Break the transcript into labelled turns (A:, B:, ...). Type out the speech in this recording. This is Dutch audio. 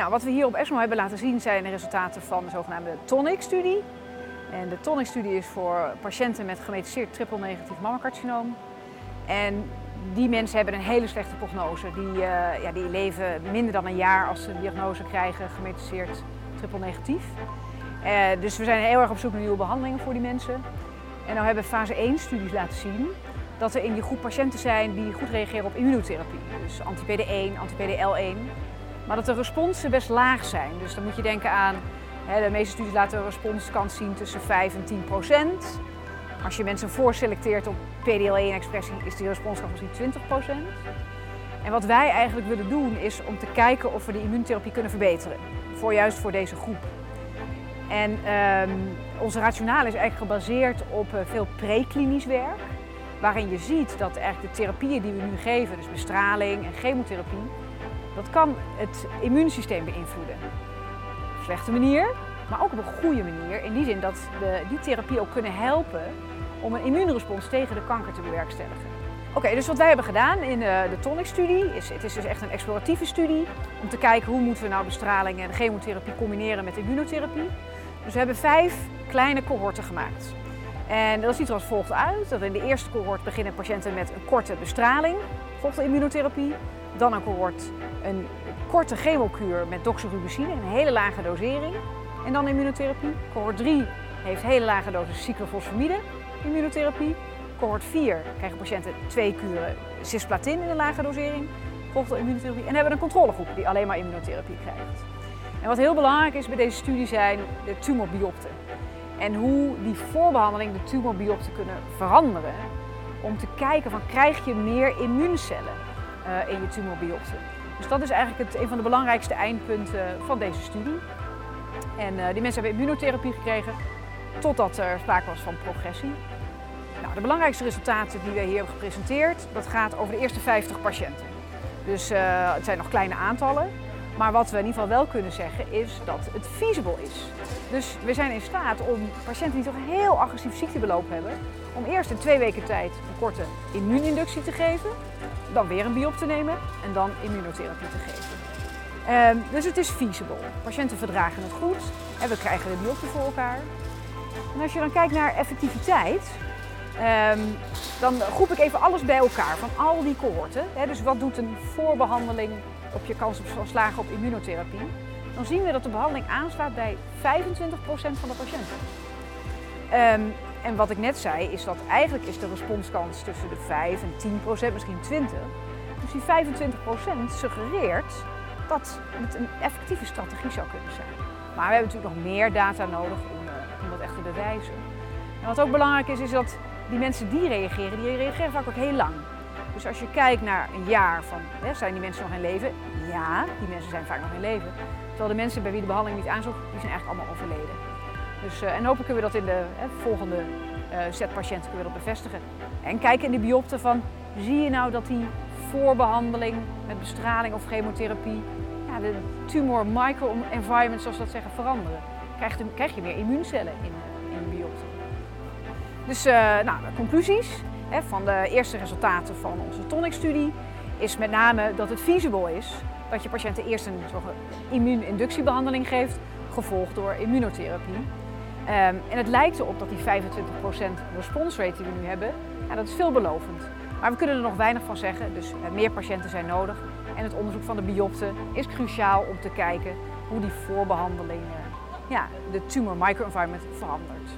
A: Nou, wat we hier op ESMO hebben laten zien zijn de resultaten van de zogenaamde TONIC-studie. En de TONIC-studie is voor patiënten met gemetastaseerd triple-negatief mammacarcinoom. En die mensen hebben een hele slechte prognose. Die, uh, ja, die leven minder dan een jaar als ze een diagnose krijgen gemetastaseerd triple-negatief. Uh, dus we zijn heel erg op zoek naar nieuwe behandelingen voor die mensen. En nou hebben fase 1 studies laten zien dat er in die groep patiënten zijn die goed reageren op immunotherapie. Dus anti-PD1, anti-PD-L1. Maar dat de responsen best laag zijn. Dus dan moet je denken aan, hè, de meeste studies laten een responskans zien tussen 5 en 10 procent. Als je mensen voorselecteert op PDL1-expressie is die responskans misschien 20 procent. En wat wij eigenlijk willen doen is om te kijken of we de immuuntherapie kunnen verbeteren. Voor juist voor deze groep. En um, onze rationale is eigenlijk gebaseerd op uh, veel preklinisch werk. Waarin je ziet dat eigenlijk de therapieën die we nu geven, dus bestraling en chemotherapie, dat kan het immuunsysteem beïnvloeden. Op slechte manier, maar ook op een goede manier. In die zin dat we die therapie ook kunnen helpen om een immuunrespons tegen de kanker te bewerkstelligen. Oké, dus wat wij hebben gedaan in de, de TONIC-studie, is, het is dus echt een exploratieve studie om te kijken hoe moeten we nou bestraling en chemotherapie combineren met immunotherapie. Dus we hebben vijf kleine cohorten gemaakt. En dat ziet er als volgt uit. Dat in de eerste cohort beginnen patiënten met een korte bestraling, volgt de immunotherapie. Dan een cohort een korte chemokuur met doxorubicine, een hele lage dosering. En dan immunotherapie. Cohort 3 heeft hele lage dosis cyclofosfamide, immunotherapie. Cohort 4 krijgen patiënten twee kuren cisplatin in een lage dosering, volgt immunotherapie. En hebben een controlegroep die alleen maar immunotherapie krijgt. En wat heel belangrijk is bij deze studie zijn de tumorbiopten. En hoe die voorbehandeling de tumorbiopten kunnen veranderen. Om te kijken van krijg je meer immuuncellen in je tumorbiopten. Dus dat is eigenlijk het, een van de belangrijkste eindpunten van deze studie. En uh, die mensen hebben immunotherapie gekregen totdat er sprake was van progressie. Nou, de belangrijkste resultaten die wij hier hebben gepresenteerd, dat gaat over de eerste 50 patiënten. Dus uh, het zijn nog kleine aantallen. Maar wat we in ieder geval wel kunnen zeggen is dat het feasible is. Dus we zijn in staat om patiënten die toch een heel agressief ziektebeloop hebben, om eerst in twee weken tijd een korte immuuninductie te geven, dan weer een biop te nemen en dan immunotherapie te geven. Um, dus het is feasible. Patiënten verdragen het goed en we krijgen de biopten voor elkaar. En als je dan kijkt naar effectiviteit, um, dan groep ik even alles bij elkaar van al die cohorten. Dus wat doet een voorbehandeling op je kans op slagen op immunotherapie? Dan zien we dat de behandeling aanslaat bij 25% van de patiënten. Um, en wat ik net zei, is dat eigenlijk is de responskans tussen de 5 en 10 procent, misschien 20. Dus die 25 procent suggereert dat het een effectieve strategie zou kunnen zijn. Maar we hebben natuurlijk nog meer data nodig om, uh, om dat echt te bewijzen. En wat ook belangrijk is, is dat die mensen die reageren, die reageren vaak ook heel lang. Dus als je kijkt naar een jaar van, hè, zijn die mensen nog in leven? Ja, die mensen zijn vaak nog in leven. Terwijl de mensen bij wie de behandeling niet aanzocht, die zijn eigenlijk allemaal overleden. Dus, uh, en hopelijk kunnen we dat in de hè, volgende set patiënten kunnen we dat bevestigen. En kijken in de biopten van, zie je nou dat die voorbehandeling met bestraling of chemotherapie ja, de tumor microenvironment, zoals dat zeggen, veranderen? Krijg je, krijg je meer immuuncellen in, in de biopten. Dus uh, nou, conclusies hè, van de eerste resultaten van onze TONIC-studie is met name dat het feasible is dat je patiënten eerst een immuuninductiebehandeling geeft, gevolgd door immunotherapie. Um, en het lijkt erop dat die 25% responsrate die we nu hebben, ja, dat is veelbelovend. Maar we kunnen er nog weinig van zeggen, dus uh, meer patiënten zijn nodig. En het onderzoek van de biopten is cruciaal om te kijken hoe die voorbehandeling ja, de tumor microenvironment verandert.